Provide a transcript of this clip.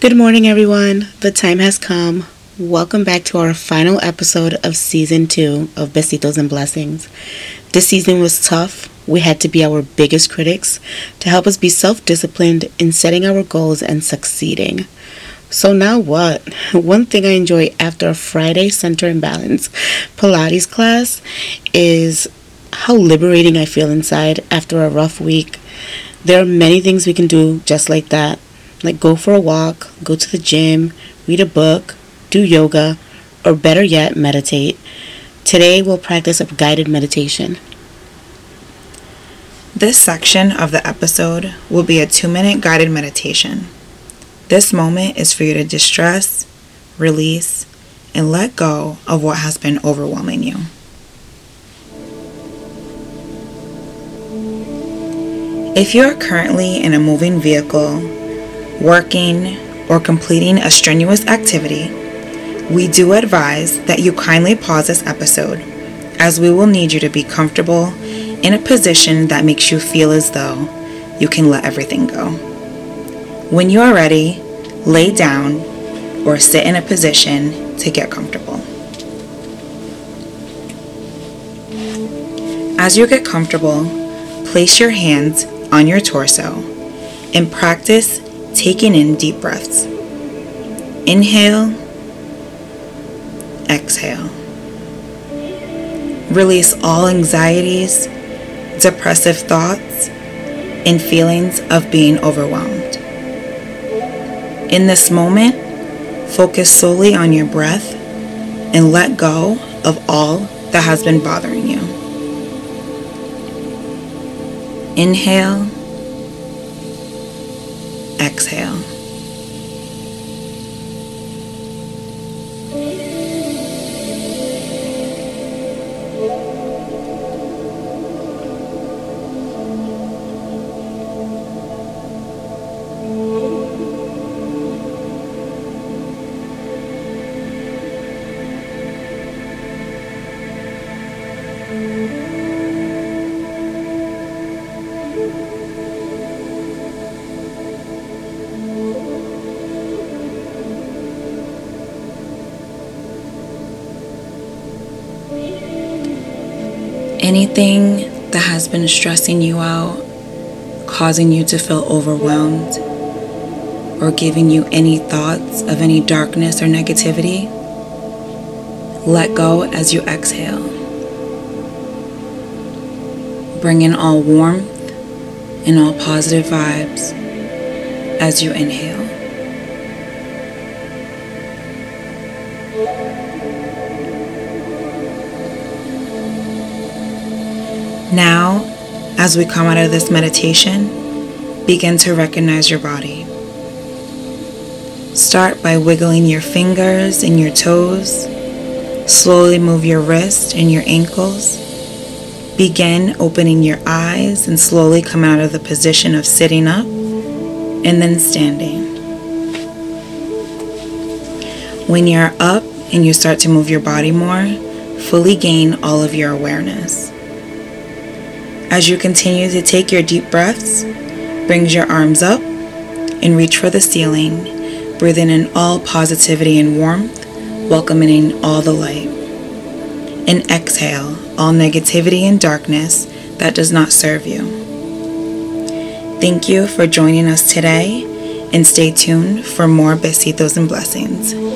Good morning, everyone. The time has come. Welcome back to our final episode of season two of Besitos and Blessings. This season was tough. We had to be our biggest critics to help us be self disciplined in setting our goals and succeeding. So, now what? One thing I enjoy after a Friday Center and Balance Pilates class is how liberating I feel inside after a rough week. There are many things we can do just like that like go for a walk, go to the gym, read a book, do yoga, or better yet, meditate. Today we'll practice a guided meditation. This section of the episode will be a two minute guided meditation. This moment is for you to distress, release, and let go of what has been overwhelming you. If you are currently in a moving vehicle working, or completing a strenuous activity, we do advise that you kindly pause this episode as we will need you to be comfortable in a position that makes you feel as though you can let everything go. When you are ready, lay down or sit in a position to get comfortable. As you get comfortable, place your hands on your torso and practice taking in deep breaths. Inhale, exhale. Release all anxieties, depressive thoughts, and feelings of being overwhelmed. In this moment, focus solely on your breath and let go of all that has been bothering you. Inhale exhale. Anything that has been stressing you out, causing you to feel overwhelmed, or giving you any thoughts of any darkness or negativity, let go as you exhale. Bring in all warmth and all positive vibes as you inhale. Now, as we come out of this meditation, begin to recognize your body. Start by wiggling your fingers and your toes. Slowly move your wrist and your ankles. Begin opening your eyes and slowly come out of the position of sitting up and then standing. When you're up and you start to move your body more, fully gain all of your awareness. As you continue to take your deep breaths, bring your arms up and reach for the ceiling, breathing in all positivity and warmth, welcoming in all the light. And exhale all negativity and darkness that does not serve you. Thank you for joining us today and stay tuned for more besitos and blessings.